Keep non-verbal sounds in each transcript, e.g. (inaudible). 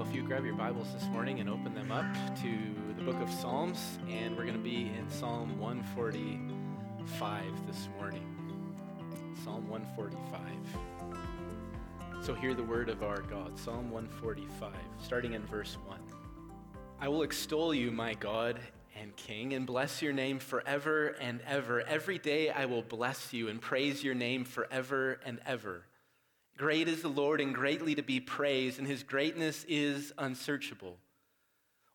Well, if you grab your Bibles this morning and open them up to the book of Psalms, and we're going to be in Psalm 145 this morning. Psalm 145. So hear the word of our God. Psalm 145, starting in verse 1. I will extol you, my God and King, and bless your name forever and ever. Every day I will bless you and praise your name forever and ever. Great is the Lord and greatly to be praised, and his greatness is unsearchable.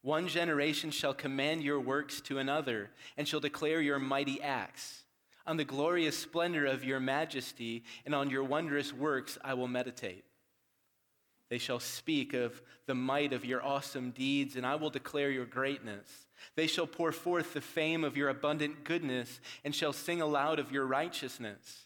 One generation shall command your works to another, and shall declare your mighty acts. On the glorious splendor of your majesty and on your wondrous works I will meditate. They shall speak of the might of your awesome deeds, and I will declare your greatness. They shall pour forth the fame of your abundant goodness, and shall sing aloud of your righteousness.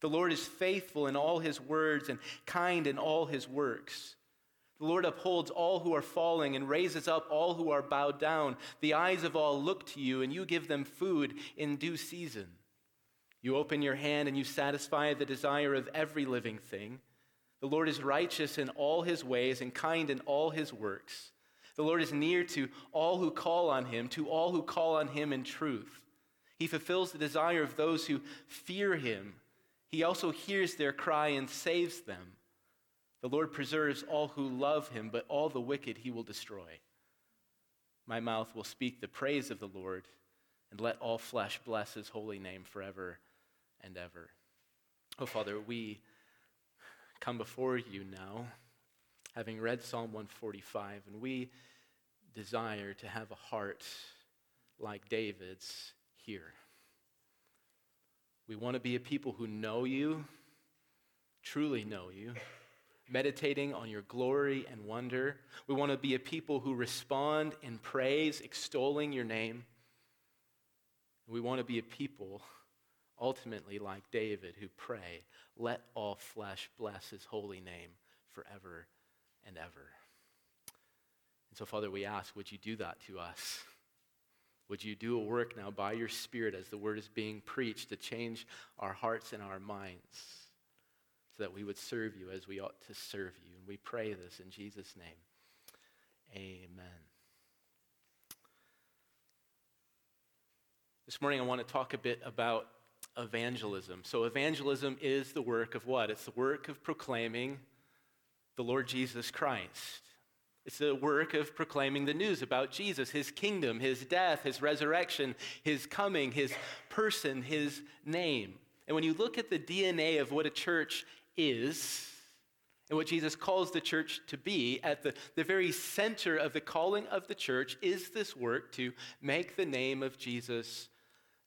The Lord is faithful in all his words and kind in all his works. The Lord upholds all who are falling and raises up all who are bowed down. The eyes of all look to you, and you give them food in due season. You open your hand and you satisfy the desire of every living thing. The Lord is righteous in all his ways and kind in all his works. The Lord is near to all who call on him, to all who call on him in truth. He fulfills the desire of those who fear him. He also hears their cry and saves them. The Lord preserves all who love him, but all the wicked he will destroy. My mouth will speak the praise of the Lord, and let all flesh bless his holy name forever and ever. Oh, Father, we come before you now, having read Psalm 145, and we desire to have a heart like David's here. We want to be a people who know you, truly know you, meditating on your glory and wonder. We want to be a people who respond in praise, extolling your name. We want to be a people, ultimately like David, who pray, let all flesh bless his holy name forever and ever. And so, Father, we ask, would you do that to us? Would you do a work now by your Spirit as the word is being preached to change our hearts and our minds so that we would serve you as we ought to serve you? And we pray this in Jesus' name. Amen. This morning I want to talk a bit about evangelism. So, evangelism is the work of what? It's the work of proclaiming the Lord Jesus Christ. It's the work of proclaiming the news about Jesus, his kingdom, his death, his resurrection, his coming, his person, his name. And when you look at the DNA of what a church is, and what Jesus calls the church to be, at the, the very center of the calling of the church is this work to make the name of Jesus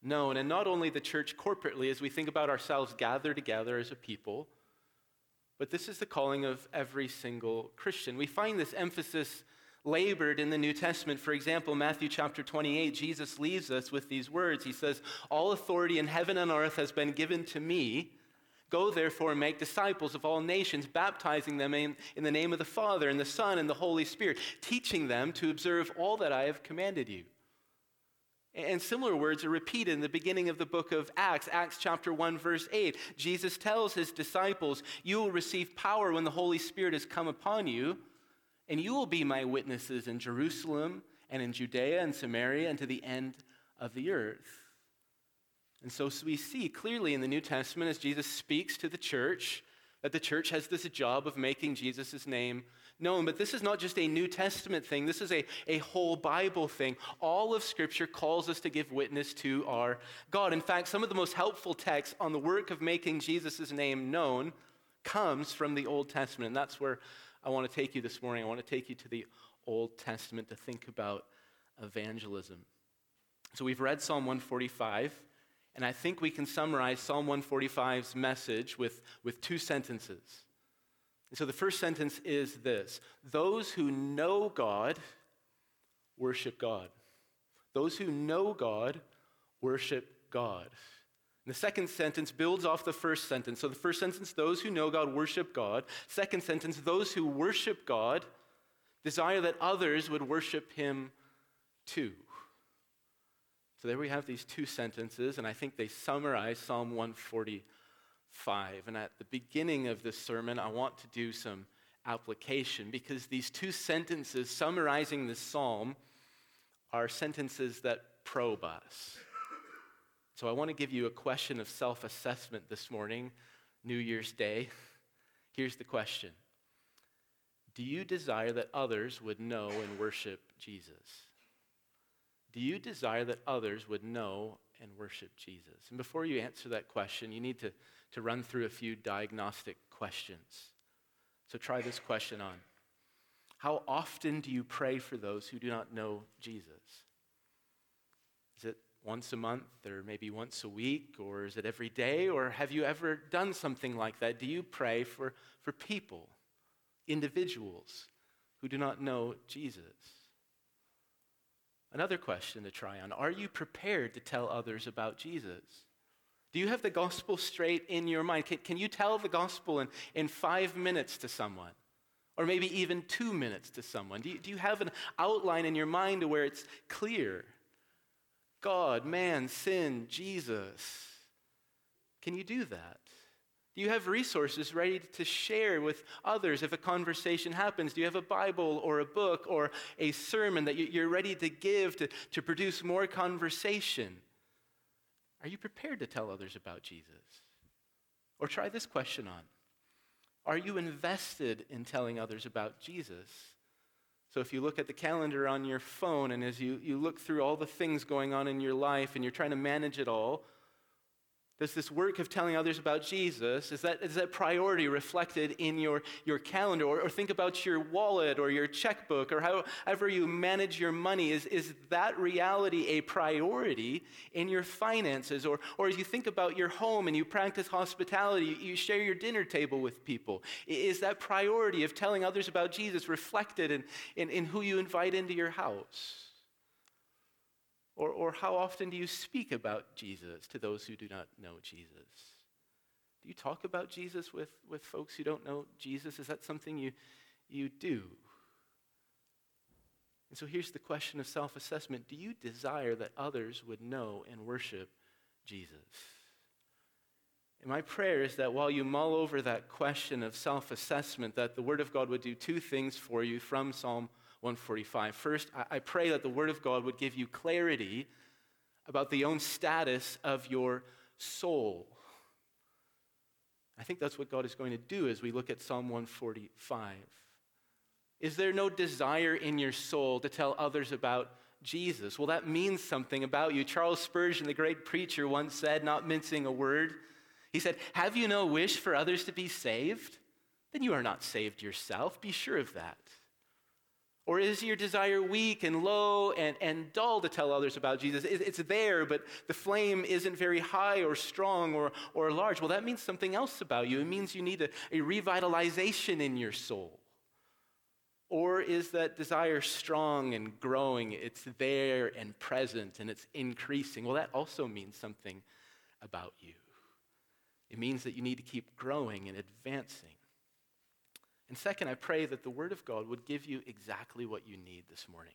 known. And not only the church corporately, as we think about ourselves gathered together as a people, but this is the calling of every single Christian. We find this emphasis labored in the New Testament. For example, Matthew chapter 28, Jesus leaves us with these words. He says, All authority in heaven and earth has been given to me. Go therefore and make disciples of all nations, baptizing them in, in the name of the Father and the Son and the Holy Spirit, teaching them to observe all that I have commanded you. And similar words are repeated in the beginning of the book of Acts, Acts chapter 1, verse 8. Jesus tells his disciples, You will receive power when the Holy Spirit has come upon you, and you will be my witnesses in Jerusalem and in Judea and Samaria and to the end of the earth. And so we see clearly in the New Testament as Jesus speaks to the church that the church has this job of making Jesus' name known. But this is not just a New Testament thing, this is a, a whole Bible thing. All of Scripture calls us to give witness to our God. In fact, some of the most helpful texts on the work of making Jesus' name known comes from the Old Testament. And that's where I want to take you this morning. I want to take you to the Old Testament to think about evangelism. So we've read Psalm 145. And I think we can summarize Psalm 145's message with, with two sentences. So the first sentence is this Those who know God worship God. Those who know God worship God. And the second sentence builds off the first sentence. So the first sentence, those who know God worship God. Second sentence, those who worship God desire that others would worship him too. So there we have these two sentences, and I think they summarize Psalm 145. And at the beginning of this sermon, I want to do some application because these two sentences summarizing this psalm are sentences that probe us. So I want to give you a question of self assessment this morning, New Year's Day. Here's the question Do you desire that others would know and worship Jesus? Do you desire that others would know and worship Jesus? And before you answer that question, you need to, to run through a few diagnostic questions. So try this question on How often do you pray for those who do not know Jesus? Is it once a month or maybe once a week or is it every day or have you ever done something like that do you pray for, for people individuals who do not know jesus another question to try on are you prepared to tell others about jesus? Do you have the gospel straight in your mind? Can, can you tell the gospel in, in five minutes to someone? Or maybe even two minutes to someone? Do you, do you have an outline in your mind where it's clear? God, man, sin, Jesus. Can you do that? Do you have resources ready to share with others if a conversation happens? Do you have a Bible or a book or a sermon that you're ready to give to, to produce more conversation? Are you prepared to tell others about Jesus? Or try this question on Are you invested in telling others about Jesus? So if you look at the calendar on your phone and as you, you look through all the things going on in your life and you're trying to manage it all, does this work of telling others about Jesus, is that, is that priority reflected in your, your calendar? Or, or think about your wallet or your checkbook or however you manage your money. Is, is that reality a priority in your finances? Or, or as you think about your home and you practice hospitality, you share your dinner table with people. Is that priority of telling others about Jesus reflected in, in, in who you invite into your house? Or, or how often do you speak about Jesus to those who do not know Jesus? Do you talk about Jesus with, with folks who don't know Jesus? Is that something you, you do? And so here's the question of self assessment Do you desire that others would know and worship Jesus? And my prayer is that while you mull over that question of self assessment, that the Word of God would do two things for you from Psalm 145. First, I pray that the Word of God would give you clarity about the own status of your soul. I think that's what God is going to do as we look at Psalm 145. Is there no desire in your soul to tell others about Jesus? Well, that means something about you. Charles Spurgeon, the great preacher, once said, not mincing a word, he said, Have you no wish for others to be saved? Then you are not saved yourself. Be sure of that. Or is your desire weak and low and, and dull to tell others about Jesus? It's there, but the flame isn't very high or strong or, or large. Well, that means something else about you. It means you need a, a revitalization in your soul. Or is that desire strong and growing? It's there and present and it's increasing. Well, that also means something about you. It means that you need to keep growing and advancing. And second, I pray that the Word of God would give you exactly what you need this morning.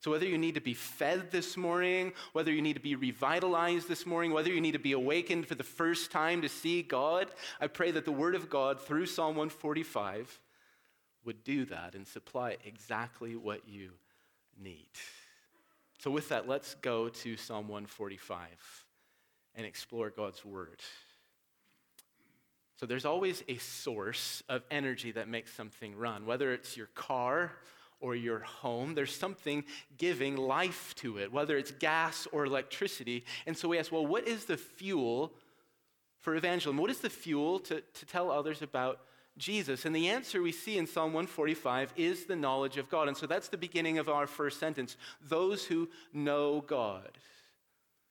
So, whether you need to be fed this morning, whether you need to be revitalized this morning, whether you need to be awakened for the first time to see God, I pray that the Word of God through Psalm 145 would do that and supply exactly what you need. So, with that, let's go to Psalm 145 and explore God's Word. So there's always a source of energy that makes something run, whether it's your car or your home. There's something giving life to it, whether it's gas or electricity. And so we ask, well, what is the fuel for evangelism? What is the fuel to, to tell others about Jesus? And the answer we see in Psalm 145 is the knowledge of God. And so that's the beginning of our first sentence those who know God.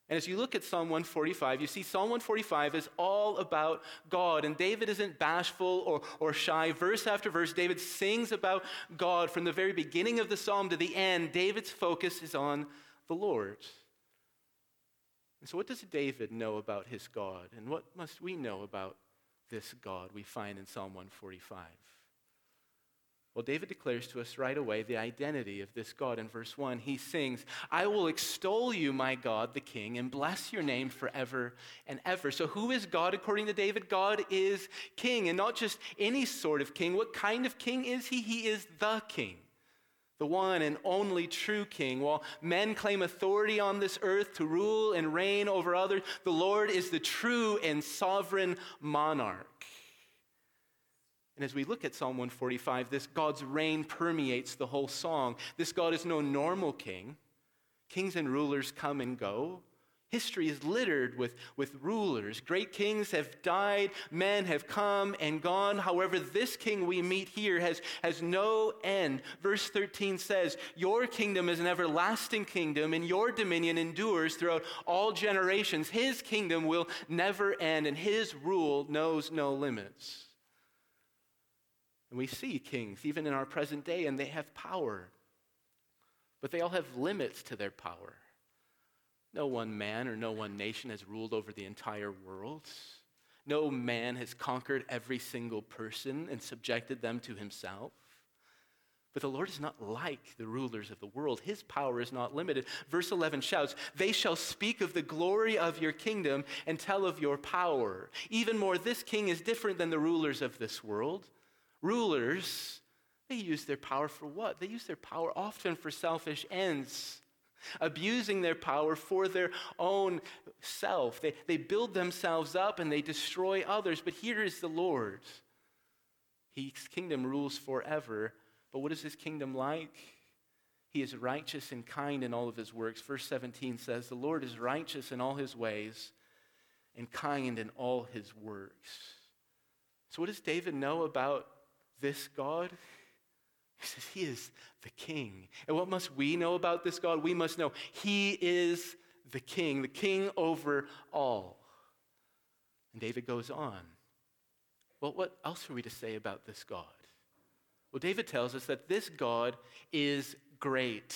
And as you look at Psalm 145, you see Psalm 145 is all about God. And David isn't bashful or, or shy. Verse after verse, David sings about God. From the very beginning of the psalm to the end, David's focus is on the Lord. And so, what does David know about his God? And what must we know about this God we find in Psalm 145? Well, David declares to us right away the identity of this God. In verse 1, he sings, I will extol you, my God, the King, and bless your name forever and ever. So, who is God according to David? God is King, and not just any sort of king. What kind of king is he? He is the King, the one and only true King. While men claim authority on this earth to rule and reign over others, the Lord is the true and sovereign monarch. And as we look at Psalm 145, this God's reign permeates the whole song. This God is no normal king. Kings and rulers come and go. History is littered with, with rulers. Great kings have died, men have come and gone. However, this king we meet here has, has no end. Verse 13 says, Your kingdom is an everlasting kingdom, and your dominion endures throughout all generations. His kingdom will never end, and his rule knows no limits. And we see kings, even in our present day, and they have power. But they all have limits to their power. No one man or no one nation has ruled over the entire world. No man has conquered every single person and subjected them to himself. But the Lord is not like the rulers of the world. His power is not limited. Verse 11 shouts, They shall speak of the glory of your kingdom and tell of your power. Even more, this king is different than the rulers of this world. Rulers, they use their power for what? They use their power often for selfish ends, abusing their power for their own self. They, they build themselves up and they destroy others. But here is the Lord. His kingdom rules forever. But what is his kingdom like? He is righteous and kind in all of his works. Verse 17 says, The Lord is righteous in all his ways and kind in all his works. So, what does David know about this God? He says, He is the King. And what must we know about this God? We must know He is the King, the King over all. And David goes on. Well, what else are we to say about this God? Well, David tells us that this God is great.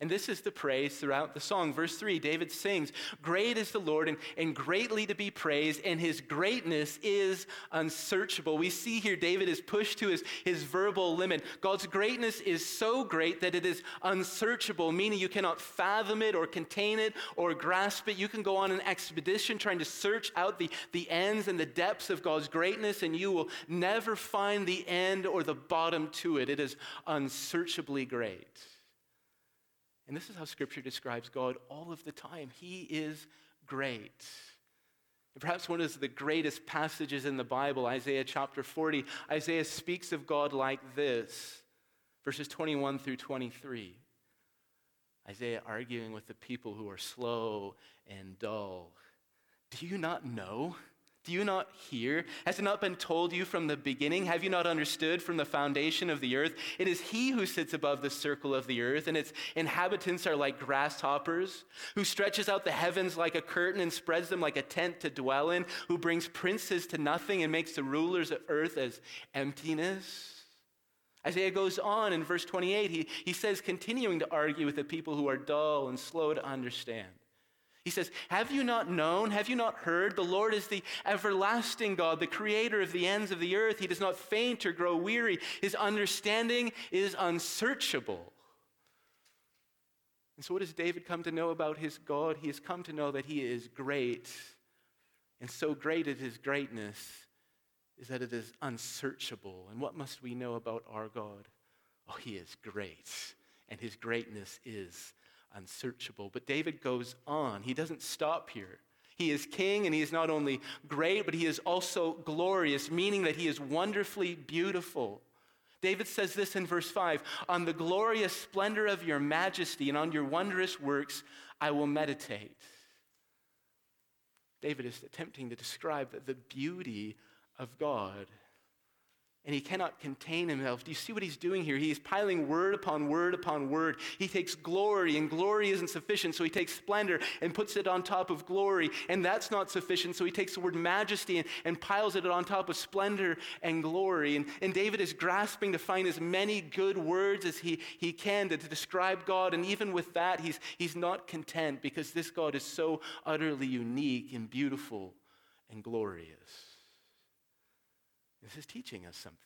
And this is the praise throughout the song. Verse 3, David sings, Great is the Lord and, and greatly to be praised, and his greatness is unsearchable. We see here David is pushed to his, his verbal limit. God's greatness is so great that it is unsearchable, meaning you cannot fathom it or contain it or grasp it. You can go on an expedition trying to search out the, the ends and the depths of God's greatness, and you will never find the end or the bottom to it. It is unsearchably great. And this is how Scripture describes God all of the time. He is great. And perhaps one of the greatest passages in the Bible, Isaiah chapter 40, Isaiah speaks of God like this verses 21 through 23. Isaiah arguing with the people who are slow and dull. Do you not know? Do you not hear? Has it not been told you from the beginning? Have you not understood from the foundation of the earth? It is He who sits above the circle of the earth, and its inhabitants are like grasshoppers, who stretches out the heavens like a curtain and spreads them like a tent to dwell in, who brings princes to nothing and makes the rulers of earth as emptiness. Isaiah goes on in verse 28. He, he says, continuing to argue with the people who are dull and slow to understand. He says, Have you not known? Have you not heard? The Lord is the everlasting God, the creator of the ends of the earth. He does not faint or grow weary. His understanding is unsearchable. And so, what does David come to know about his God? He has come to know that he is great. And so great is his greatness is that it is unsearchable. And what must we know about our God? Oh, he is great, and his greatness is unsearchable. But David goes on. He doesn't stop here. He is king, and he is not only great, but he is also glorious, meaning that he is wonderfully beautiful. David says this in verse 5 On the glorious splendor of your majesty and on your wondrous works I will meditate. David is attempting to describe the beauty of God. And he cannot contain himself. Do you see what he's doing here? He is piling word upon word upon word. He takes glory, and glory isn't sufficient, so he takes splendor and puts it on top of glory, and that's not sufficient, so he takes the word majesty and, and piles it on top of splendor and glory. And, and David is grasping to find as many good words as he, he can to, to describe God, and even with that, he's, he's not content because this God is so utterly unique and beautiful and glorious. This is teaching us something.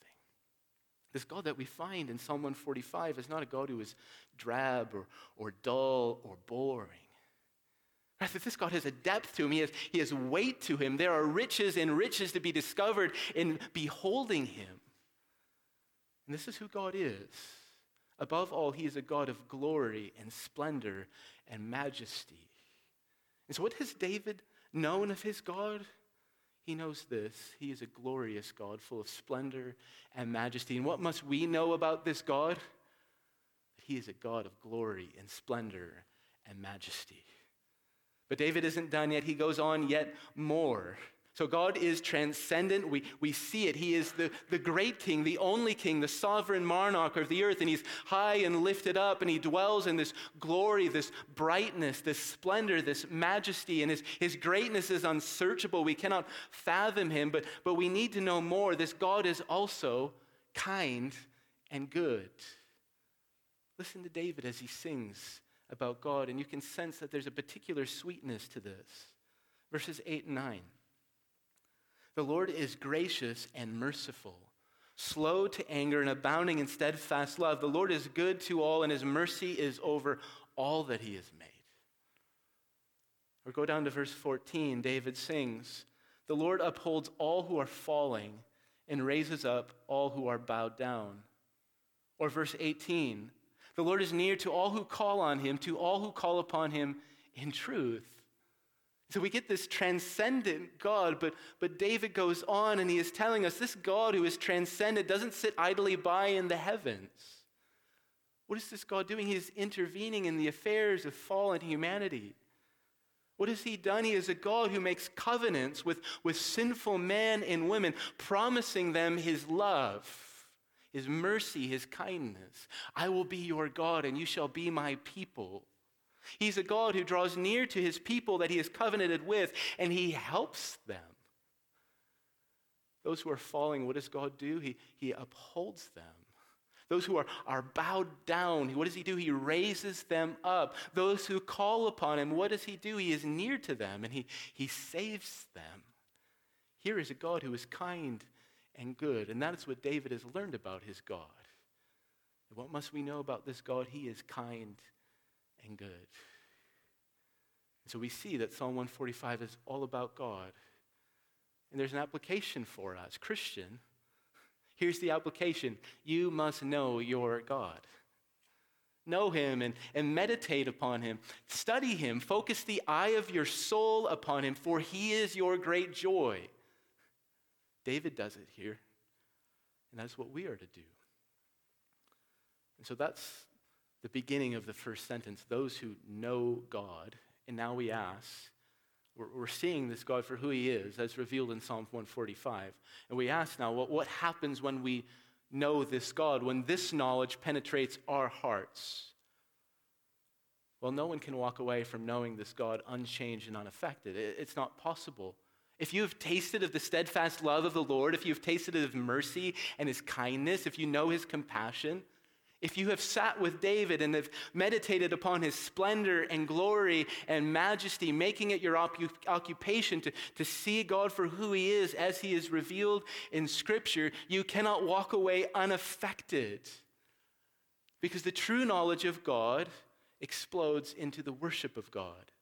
This God that we find in Psalm 145 is not a God who is drab or, or dull or boring. Rather, this God has a depth to him. He has, he has weight to him. There are riches and riches to be discovered in beholding him. And this is who God is. Above all, he is a God of glory and splendor and majesty. And so, what has David known of his God? He knows this. He is a glorious God, full of splendor and majesty. And what must we know about this God? That he is a God of glory and splendor and majesty. But David isn't done yet. He goes on yet more. So God is transcendent. We, we see it. He is the, the great king, the only king, the sovereign monarch of the earth. And he's high and lifted up, and he dwells in this glory, this brightness, this splendor, this majesty. And his, his greatness is unsearchable. We cannot fathom him, but, but we need to know more. This God is also kind and good. Listen to David as he sings about God, and you can sense that there's a particular sweetness to this. Verses 8 and 9. The Lord is gracious and merciful, slow to anger and abounding in steadfast love. The Lord is good to all, and his mercy is over all that he has made. Or go down to verse 14. David sings, The Lord upholds all who are falling and raises up all who are bowed down. Or verse 18, The Lord is near to all who call on him, to all who call upon him in truth. So we get this transcendent God, but, but David goes on and he is telling us this God who is transcendent doesn't sit idly by in the heavens. What is this God doing? He is intervening in the affairs of fallen humanity. What has he done? He is a God who makes covenants with, with sinful men and women, promising them his love, his mercy, his kindness. I will be your God, and you shall be my people. He's a God who draws near to his people that he has covenanted with, and he helps them. Those who are falling, what does God do? He, he upholds them. Those who are, are bowed down, what does he do? He raises them up. Those who call upon him, what does he do? He is near to them and he, he saves them. Here is a God who is kind and good, and that is what David has learned about his God. what must we know about this God? He is kind and good. So we see that Psalm 145 is all about God. And there's an application for us. Christian, here's the application you must know your God. Know him and, and meditate upon him. Study him. Focus the eye of your soul upon him, for he is your great joy. David does it here, and that's what we are to do. And so that's the beginning of the first sentence those who know God. And now we ask, we're, we're seeing this God for who he is, as revealed in Psalm 145. And we ask now, what, what happens when we know this God, when this knowledge penetrates our hearts? Well, no one can walk away from knowing this God unchanged and unaffected. It, it's not possible. If you have tasted of the steadfast love of the Lord, if you have tasted of mercy and his kindness, if you know his compassion, if you have sat with David and have meditated upon his splendor and glory and majesty, making it your op- occupation to, to see God for who he is as he is revealed in Scripture, you cannot walk away unaffected. Because the true knowledge of God explodes into the worship of God.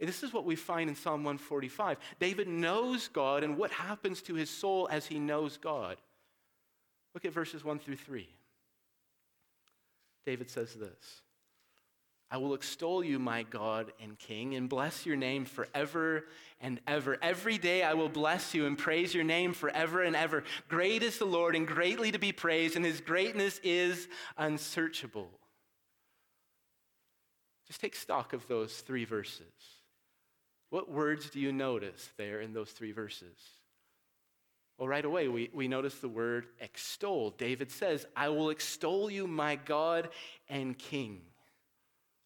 And this is what we find in Psalm 145. David knows God and what happens to his soul as he knows God. Look at verses 1 through 3. David says this I will extol you, my God and King, and bless your name forever and ever. Every day I will bless you and praise your name forever and ever. Great is the Lord and greatly to be praised, and his greatness is unsearchable. Just take stock of those three verses. What words do you notice there in those three verses? Well, right away, we, we notice the word extol. David says, I will extol you, my God and King.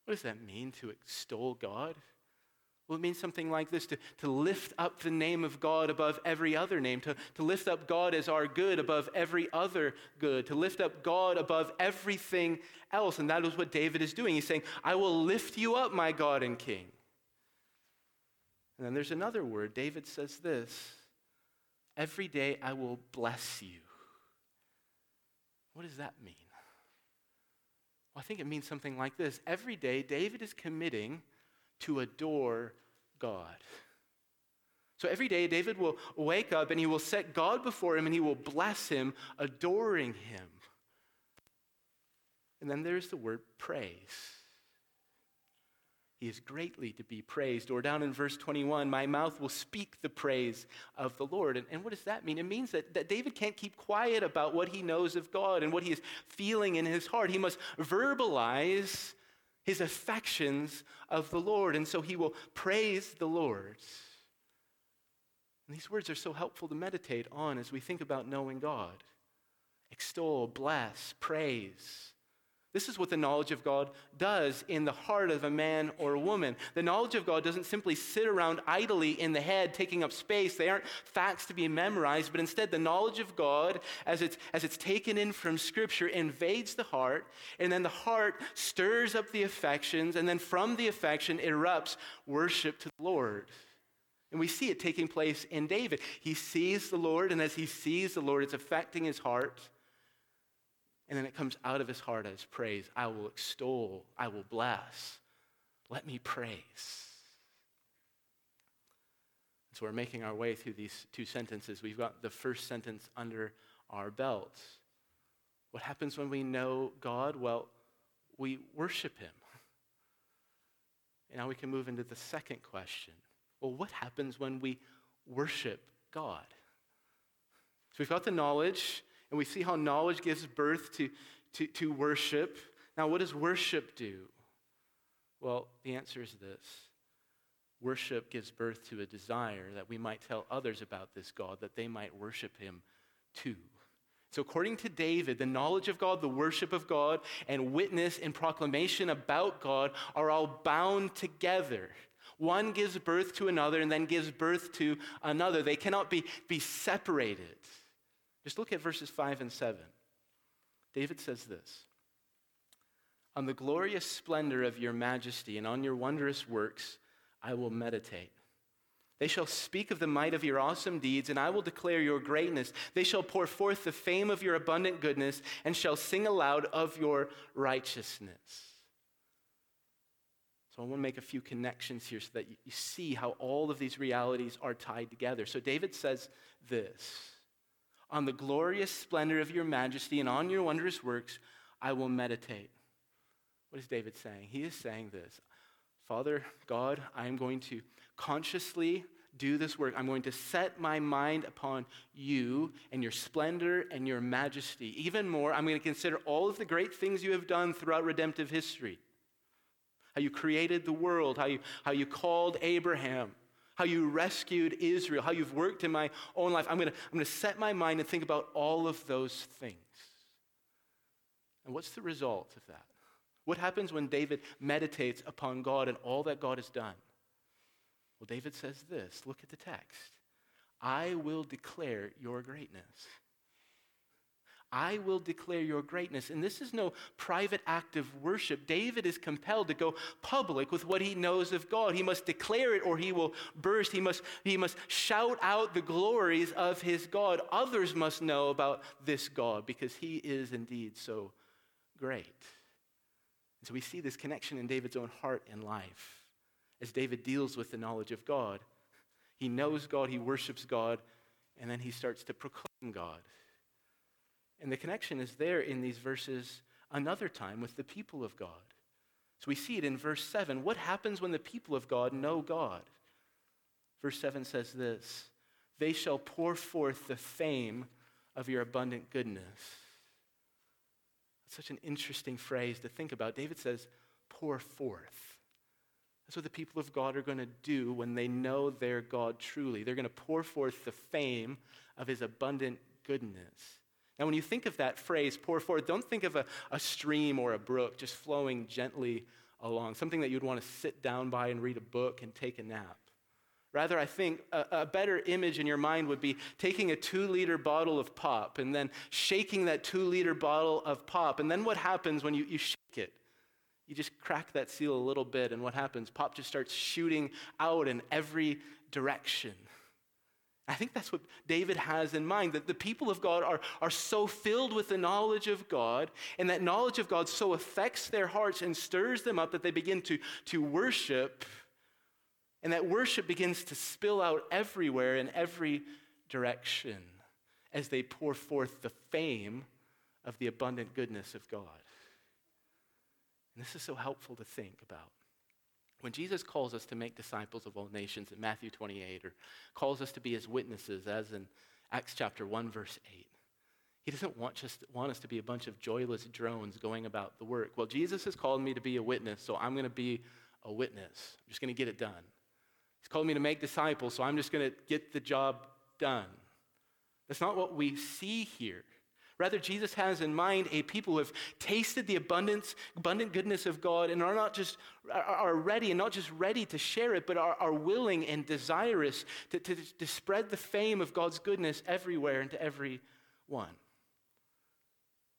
What does that mean to extol God? Well, it means something like this to, to lift up the name of God above every other name, to, to lift up God as our good above every other good, to lift up God above everything else. And that is what David is doing. He's saying, I will lift you up, my God and King. And then there's another word. David says this Every day I will bless you. What does that mean? Well, I think it means something like this. Every day, David is committing to adore God. So every day, David will wake up and he will set God before him and he will bless him, adoring him. And then there's the word praise. He is greatly to be praised. Or down in verse 21, my mouth will speak the praise of the Lord. And, and what does that mean? It means that, that David can't keep quiet about what he knows of God and what he is feeling in his heart. He must verbalize his affections of the Lord. And so he will praise the Lord. And these words are so helpful to meditate on as we think about knowing God. Extol, bless, praise. This is what the knowledge of God does in the heart of a man or a woman. The knowledge of God doesn't simply sit around idly in the head, taking up space. They aren't facts to be memorized, but instead, the knowledge of God, as it's, as it's taken in from Scripture, invades the heart, and then the heart stirs up the affections, and then from the affection erupts worship to the Lord. And we see it taking place in David. He sees the Lord, and as he sees the Lord, it's affecting his heart. And then it comes out of his heart as praise. I will extol, I will bless. Let me praise. So we're making our way through these two sentences. We've got the first sentence under our belts. What happens when we know God? Well, we worship him. And now we can move into the second question. Well, what happens when we worship God? So we've got the knowledge, and we see how knowledge gives birth to, to, to worship. Now, what does worship do? Well, the answer is this worship gives birth to a desire that we might tell others about this God, that they might worship him too. So, according to David, the knowledge of God, the worship of God, and witness and proclamation about God are all bound together. One gives birth to another and then gives birth to another. They cannot be, be separated. Just look at verses 5 and 7. David says this On the glorious splendor of your majesty and on your wondrous works, I will meditate. They shall speak of the might of your awesome deeds, and I will declare your greatness. They shall pour forth the fame of your abundant goodness, and shall sing aloud of your righteousness. So I want to make a few connections here so that you see how all of these realities are tied together. So David says this on the glorious splendor of your majesty and on your wondrous works, I will meditate. What is David saying? He is saying this Father, God, I am going to consciously do this work. I'm going to set my mind upon you and your splendor and your majesty. Even more, I'm going to consider all of the great things you have done throughout redemptive history. How you created the world, how you, how you called Abraham, how you rescued Israel, how you've worked in my own life. I'm going to I'm going to set my mind and think about all of those things. And what's the result of that? What happens when David meditates upon God and all that God has done? Well, David says this look at the text I will declare your greatness. I will declare your greatness. And this is no private act of worship. David is compelled to go public with what he knows of God. He must declare it or he will burst. He must, he must shout out the glories of his God. Others must know about this God because he is indeed so great. And so we see this connection in David's own heart and life as David deals with the knowledge of God. He knows God, he worships God, and then he starts to proclaim God. And the connection is there in these verses another time with the people of God. So we see it in verse 7. What happens when the people of God know God? Verse 7 says this They shall pour forth the fame of your abundant goodness. That's such an interesting phrase to think about. David says, pour forth. That's what the people of God are going to do when they know their God truly. They're going to pour forth the fame of his abundant goodness. Now, when you think of that phrase, pour forth, don't think of a, a stream or a brook just flowing gently along, something that you'd want to sit down by and read a book and take a nap. Rather, I think a, a, better image in your mind would be taking a two liter bottle of pop and then shaking that two liter bottle of pop. And then what happens when you, you shake it? You just crack that seal a little bit, and what happens? Pop just starts shooting out in every direction. I think that's what David has in mind that the people of God are, are so filled with the knowledge of God, and that knowledge of God so affects their hearts and stirs them up that they begin to, to worship, and that worship begins to spill out everywhere in every direction as they pour forth the fame of the abundant goodness of God. And this is so helpful to think about. When Jesus calls us to make disciples of all nations in Matthew 28, or calls us to be his witnesses, as in Acts chapter 1, verse 8, he doesn't want, just, want us to be a bunch of joyless drones going about the work. Well, Jesus has called me to be a witness, so I'm going to be a witness. I'm just going to get it done. He's called me to make disciples, so I'm just going to get the job done. That's not what we see here. Rather, Jesus has in mind a people who have tasted the abundance, abundant goodness of God and are not just are ready and not just ready to share it, but are, are willing and desirous to, to, to spread the fame of God's goodness everywhere and to every one.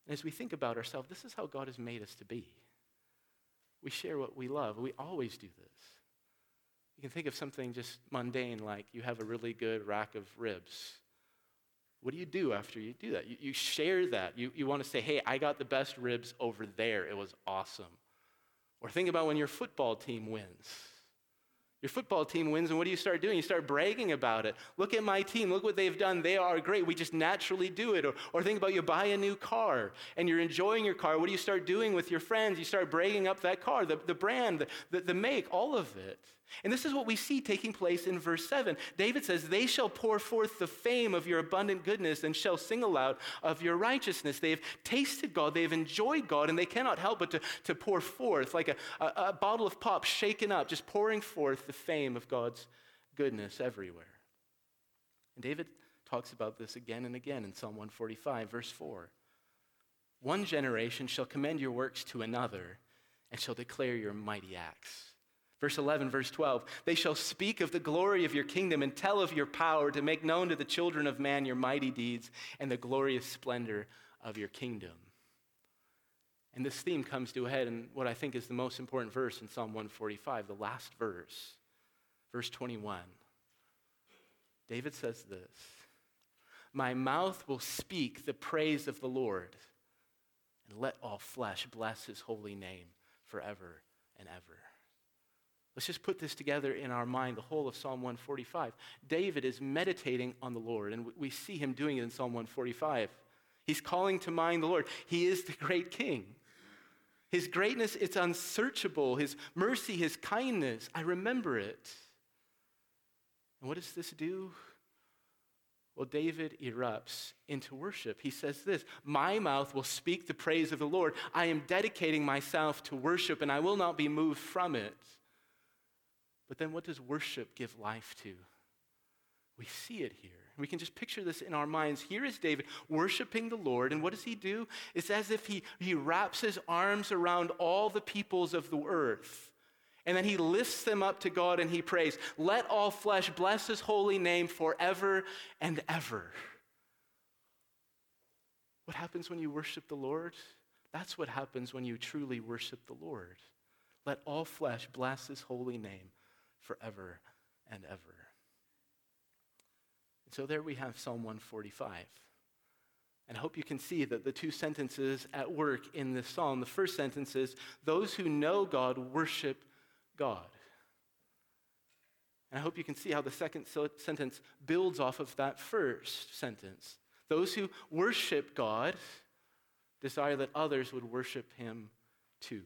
And as we think about ourselves, this is how God has made us to be. We share what we love. We always do this. You can think of something just mundane like you have a really good rack of ribs what do you do after you do that? You, you share that. You, you want to say, hey, I got the best ribs over there. It was awesome. Or think about when your football team wins. Your football team wins, and what do you start doing? You start bragging about it. Look at my team. Look what they've done. They are great. We just naturally do it. Or, or think about you buy a new car and you're enjoying your car. What do you start doing with your friends? You start bragging up that car, the, the brand, the, the, the make, all of it. And this is what we see taking place in verse 7. David says, They shall pour forth the fame of your abundant goodness and shall sing aloud of your righteousness. They have tasted God, they have enjoyed God, and they cannot help but to, to pour forth, like a, a, a bottle of pop shaken up, just pouring forth the fame of God's goodness everywhere. And David talks about this again and again in Psalm 145, verse 4. One generation shall commend your works to another and shall declare your mighty acts. Verse 11, verse 12, they shall speak of the glory of your kingdom and tell of your power to make known to the children of man your mighty deeds and the glorious splendor of your kingdom. And this theme comes to a head in what I think is the most important verse in Psalm 145, the last verse, verse 21. David says this My mouth will speak the praise of the Lord, and let all flesh bless his holy name forever and ever. Let's just put this together in our mind, the whole of Psalm 145. David is meditating on the Lord, and we see him doing it in Psalm 145. He's calling to mind the Lord. He is the great king. His greatness, it's unsearchable. His mercy, his kindness, I remember it. And what does this do? Well, David erupts into worship. He says this My mouth will speak the praise of the Lord. I am dedicating myself to worship, and I will not be moved from it. But then what does worship give life to? We see it here. We can just picture this in our minds. Here is David worshiping the Lord, and what does he do? It's as if he, he wraps his arms around all the peoples of the earth. And then he lifts them up to God and he prays, Let all flesh bless his holy name forever and ever. What happens when you worship the Lord? That's what happens when you truly worship the Lord. Let all flesh bless his holy name forever and ever. So there we have Psalm 145. And I hope you can see that the two sentences at work in this psalm, the first sentence is, Those who know God worship God. And I hope you can see how the second sentence builds off of that first sentence. Those who worship God desire that others would worship him too.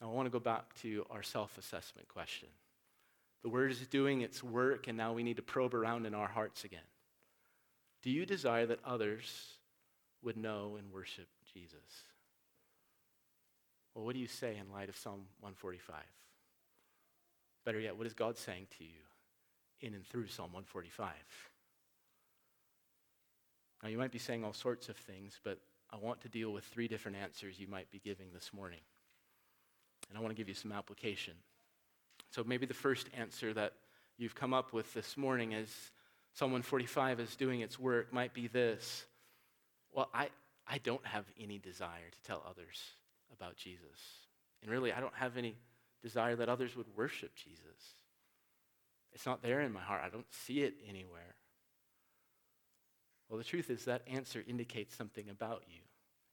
Now, I want to go back to our self assessment question. The word is doing its work, and now we need to probe around in our hearts again. Do you desire that others would know and worship Jesus? Well, what do you say in light of Psalm 145? Better yet, what is God saying to you in and through Psalm 145? Now, you might be saying all sorts of things, but I want to deal with three different answers you might be giving this morning. And I want to give you some application. So, maybe the first answer that you've come up with this morning as Psalm 145 is doing its work might be this Well, I, I don't have any desire to tell others about Jesus. And really, I don't have any desire that others would worship Jesus. It's not there in my heart. I don't see it anywhere. Well, the truth is that answer indicates something about you.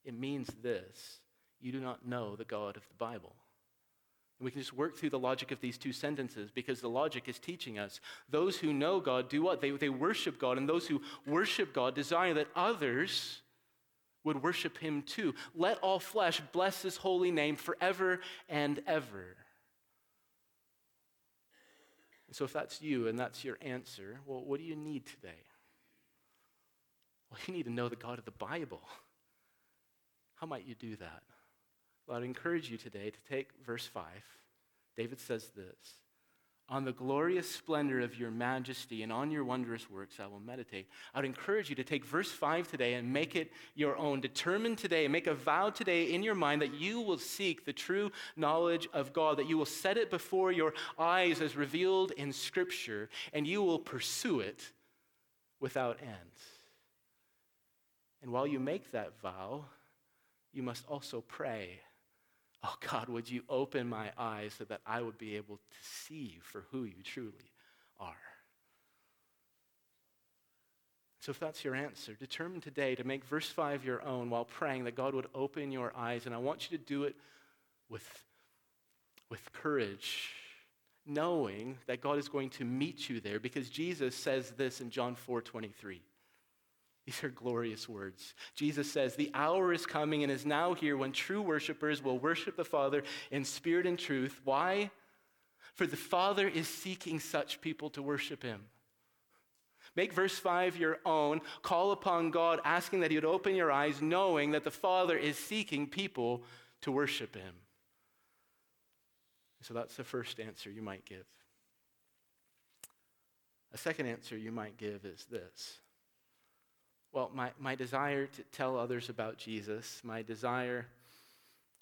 It means this you do not know the God of the Bible. And we can just work through the logic of these two sentences because the logic is teaching us those who know God do what? They, they worship God, and those who worship God desire that others would worship him too. Let all flesh bless his holy name forever and ever. So, if that's you and that's your answer, well, what do you need today? Well, you need to know the God of the Bible. How might you do that? Well, I'd encourage you today to take verse 5. David says this On the glorious splendor of your majesty and on your wondrous works I will meditate. I'd encourage you to take verse 5 today and make it your own. Determine today, make a vow today in your mind that you will seek the true knowledge of God, that you will set it before your eyes as revealed in Scripture, and you will pursue it without end. And while you make that vow, you must also pray. Oh God, would you open my eyes so that I would be able to see you for who you truly are? So, if that's your answer, determine today to make verse 5 your own while praying that God would open your eyes. And I want you to do it with, with courage, knowing that God is going to meet you there because Jesus says this in John 4 23. These are glorious words. Jesus says, The hour is coming and is now here when true worshipers will worship the Father in spirit and truth. Why? For the Father is seeking such people to worship him. Make verse 5 your own. Call upon God, asking that He would open your eyes, knowing that the Father is seeking people to worship Him. So that's the first answer you might give. A second answer you might give is this well, my, my desire to tell others about Jesus, my desire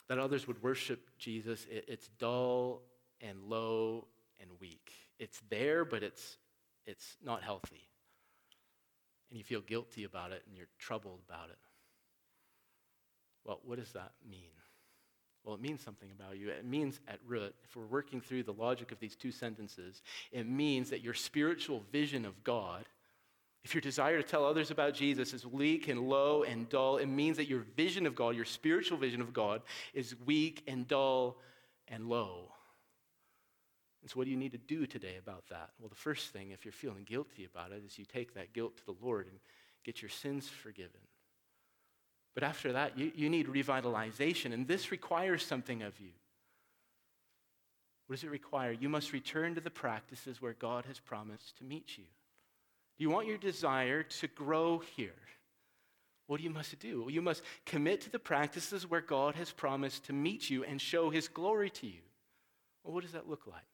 that others would worship Jesus, it, it's dull and low and weak. It's there, but it's, it's not healthy. And you feel guilty about it and you're troubled about it. Well, what does that mean? Well, it means something about you. It means, at root, if we're working through the logic of these two sentences, it means that your spiritual vision of God if your desire to tell others about Jesus is weak and low and dull, it means that your vision of God, your spiritual vision of God, is weak and dull and low. And so, what do you need to do today about that? Well, the first thing, if you're feeling guilty about it, is you take that guilt to the Lord and get your sins forgiven. But after that, you, you need revitalization, and this requires something of you. What does it require? You must return to the practices where God has promised to meet you. Do you want your desire to grow here? What do you must do? Well, you must commit to the practices where God has promised to meet you and show his glory to you. Well, what does that look like?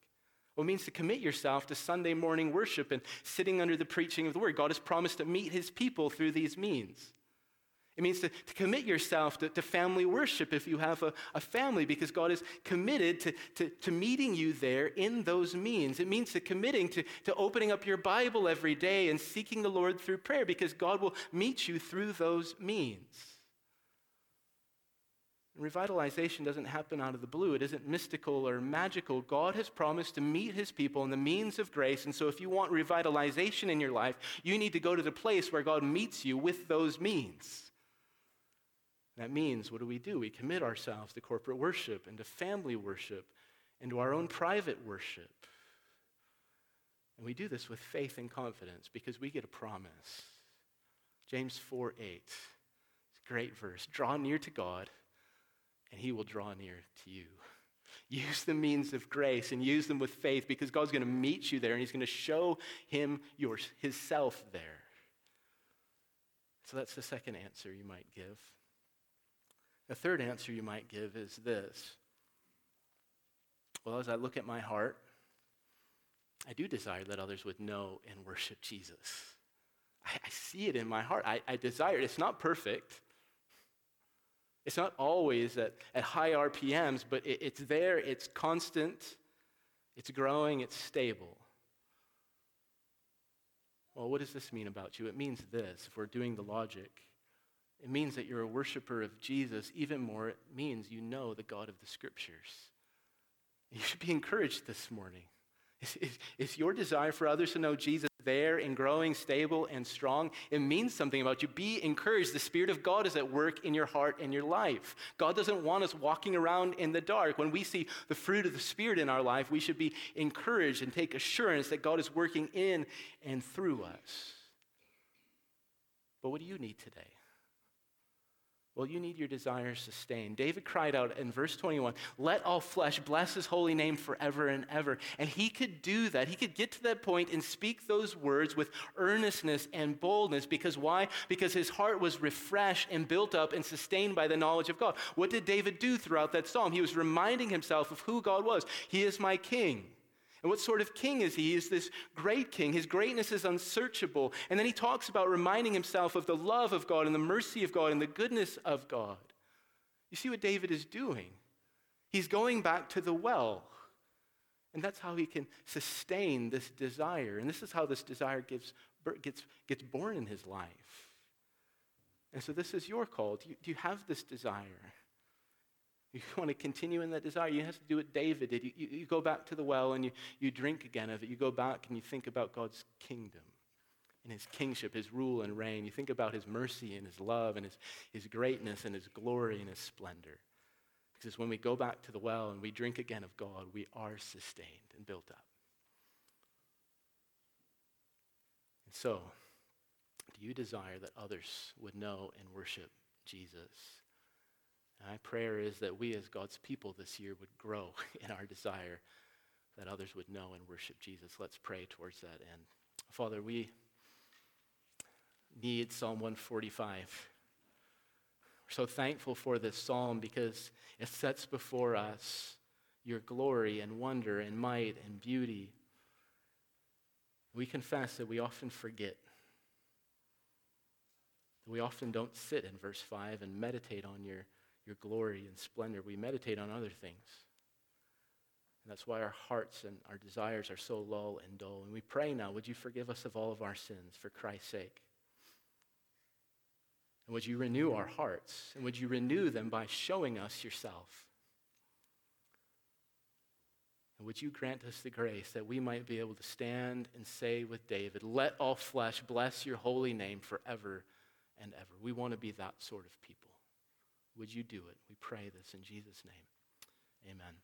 Well, it means to commit yourself to Sunday morning worship and sitting under the preaching of the word. God has promised to meet his people through these means. It means to, to commit yourself to, to, family worship if you have a, a family, because God is committed to, to, to, meeting you there in those means. It means to committing to, to opening up your Bible every day and seeking the Lord through prayer, because God will meet you through those means. Revitalization doesn't happen out of the blue. It isn't mystical or magical. God has promised to meet his people in the means of grace. And so, if you want revitalization in your life, you need to go to the place where God meets you with those means. That means, what do we do? We commit ourselves to corporate worship and to family worship and to our own private worship. And we do this with faith and confidence because we get a promise. James 4 8. It's a great verse. Draw near to God, and he will draw near to you. Use the means of grace and use them with faith because God's going to meet you there and he's going to show him your, his self there. So that's the second answer you might give. A third answer you might give is this Well, as I look at my heart, I do desire that others would know and worship Jesus. I, I see it in my heart. I, I desire it. It's not perfect. It's not always at, at high RPMs, but it, it's there, it's constant, it's growing, it's stable. Well, what does this mean about you? It means this, if we're doing the logic. It means that you're a worshiper of Jesus. Even more, it means you know the God of the Scriptures. You should be encouraged this morning. Is, your desire for others to know Jesus there and growing, stable, and strong? It means something about you. Be encouraged. The Spirit of God is at work in your heart and your life. God doesn't want us walking around in the dark. When we see the fruit of the Spirit in our life, we should be encouraged and take assurance that God is working in and through us. But what do you need today? Well, you need your desires sustained. David cried out in verse 21 Let all flesh bless his holy name forever and ever. And he could do that. He could get to that point and speak those words with earnestness and boldness. Because why? Because his heart was refreshed and built up and sustained by the knowledge of God. What did David do throughout that psalm? He was reminding himself of who God was. He is my king. And what sort of king is he? He is this great king. His greatness is unsearchable. And then he talks about reminding himself of the love of God and the mercy of God and the goodness of God. You see what David is doing? He's going back to the well. And that's how he can sustain this desire. And this is how this desire gets, gets, gets born in his life. And so this is your call. Do you, do you have this desire? You (laughs) want to continue in that desire, you have to do what David did. You, you, you, go back to the well and you, you drink again of it. You go back and you think about God's kingdom and his kingship, his rule and reign. You think about his mercy and his love and his, his greatness and his glory and his splendor. Because when we go back to the well and we drink again of God, we are sustained and built up. And so, do you desire that others would know and worship Jesus? My prayer is that we as God's people this year would grow (laughs) in our desire that others would know and worship Jesus. Let's pray towards that end. Father, we need Psalm 145. We're so thankful for this psalm because it sets before us your glory and wonder and might and beauty. We confess that we often forget. That we often don't sit in verse 5 and meditate on your your glory and splendor, we meditate on other things. And that's why our hearts and our desires are so low and dull. And we pray now, would you forgive us of all of our sins for Christ's sake? And would you renew our hearts? And would you renew them by showing us yourself? And would you grant us the grace that we might be able to stand and say with David, Let all flesh bless your holy name forever and ever? We want to be that sort of people. Would you do it? We pray this in Jesus' name. Amen.